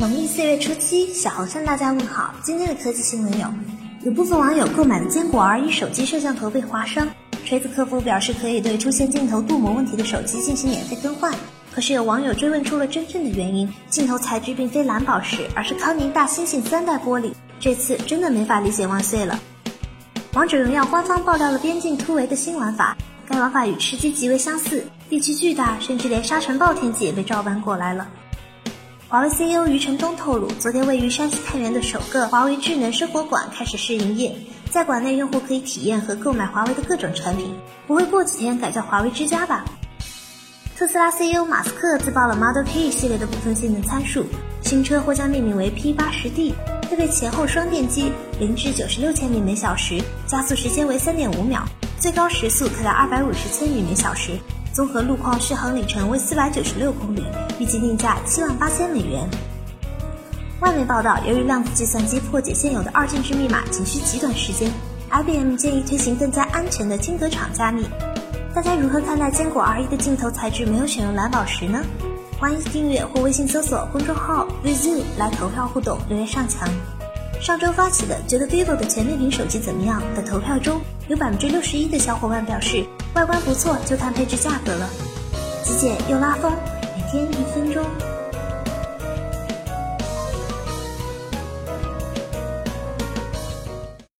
农历四月初七，小猴向大家问好。今天的科技新闻有：有部分网友购买的坚果 R1 手机摄像头被划伤，锤子客服表示可以对出现镜头镀膜问题的手机进行免费更换。可是有网友追问出了真正的原因，镜头材质并非蓝宝石，而是康宁大猩猩三代玻璃。这次真的没法理解万岁了。王者荣耀官方爆料了边境突围的新玩法，该玩法与吃鸡极为相似，地区巨大，甚至连沙尘暴天气也被照搬过来了。华为 CEO 余承东透露，昨天位于山西太原的首个华为智能生活馆开始试营业，在馆内用户可以体验和购买华为的各种产品，不会过几天改叫华为之家吧？特斯拉 CEO 马斯克自曝了 Model T 系列的部分性能参数，新车或将命名为 P80D。配备前后双电机，零至九十六千米每小时，加速时间为三点五秒，最高时速可达二百五十千米每小时，综合路况续航里程为四百九十六公里，预计定价七万八千美元。外媒报道，由于量子计算机破解现有的二进制密码仅需极短时间，IBM 建议推行更加安全的晶格场加密。大家如何看待坚果 R1 的镜头材质没有选用蓝宝石呢？欢迎订阅或微信搜索公众号 “vizu” 来投票互动，留言上墙。上周发起的觉得 vivo 的全面屏手机怎么样的投票中，有百分之六十一的小伙伴表示外观不错，就看配置价格了。极简又拉风，每天一分钟。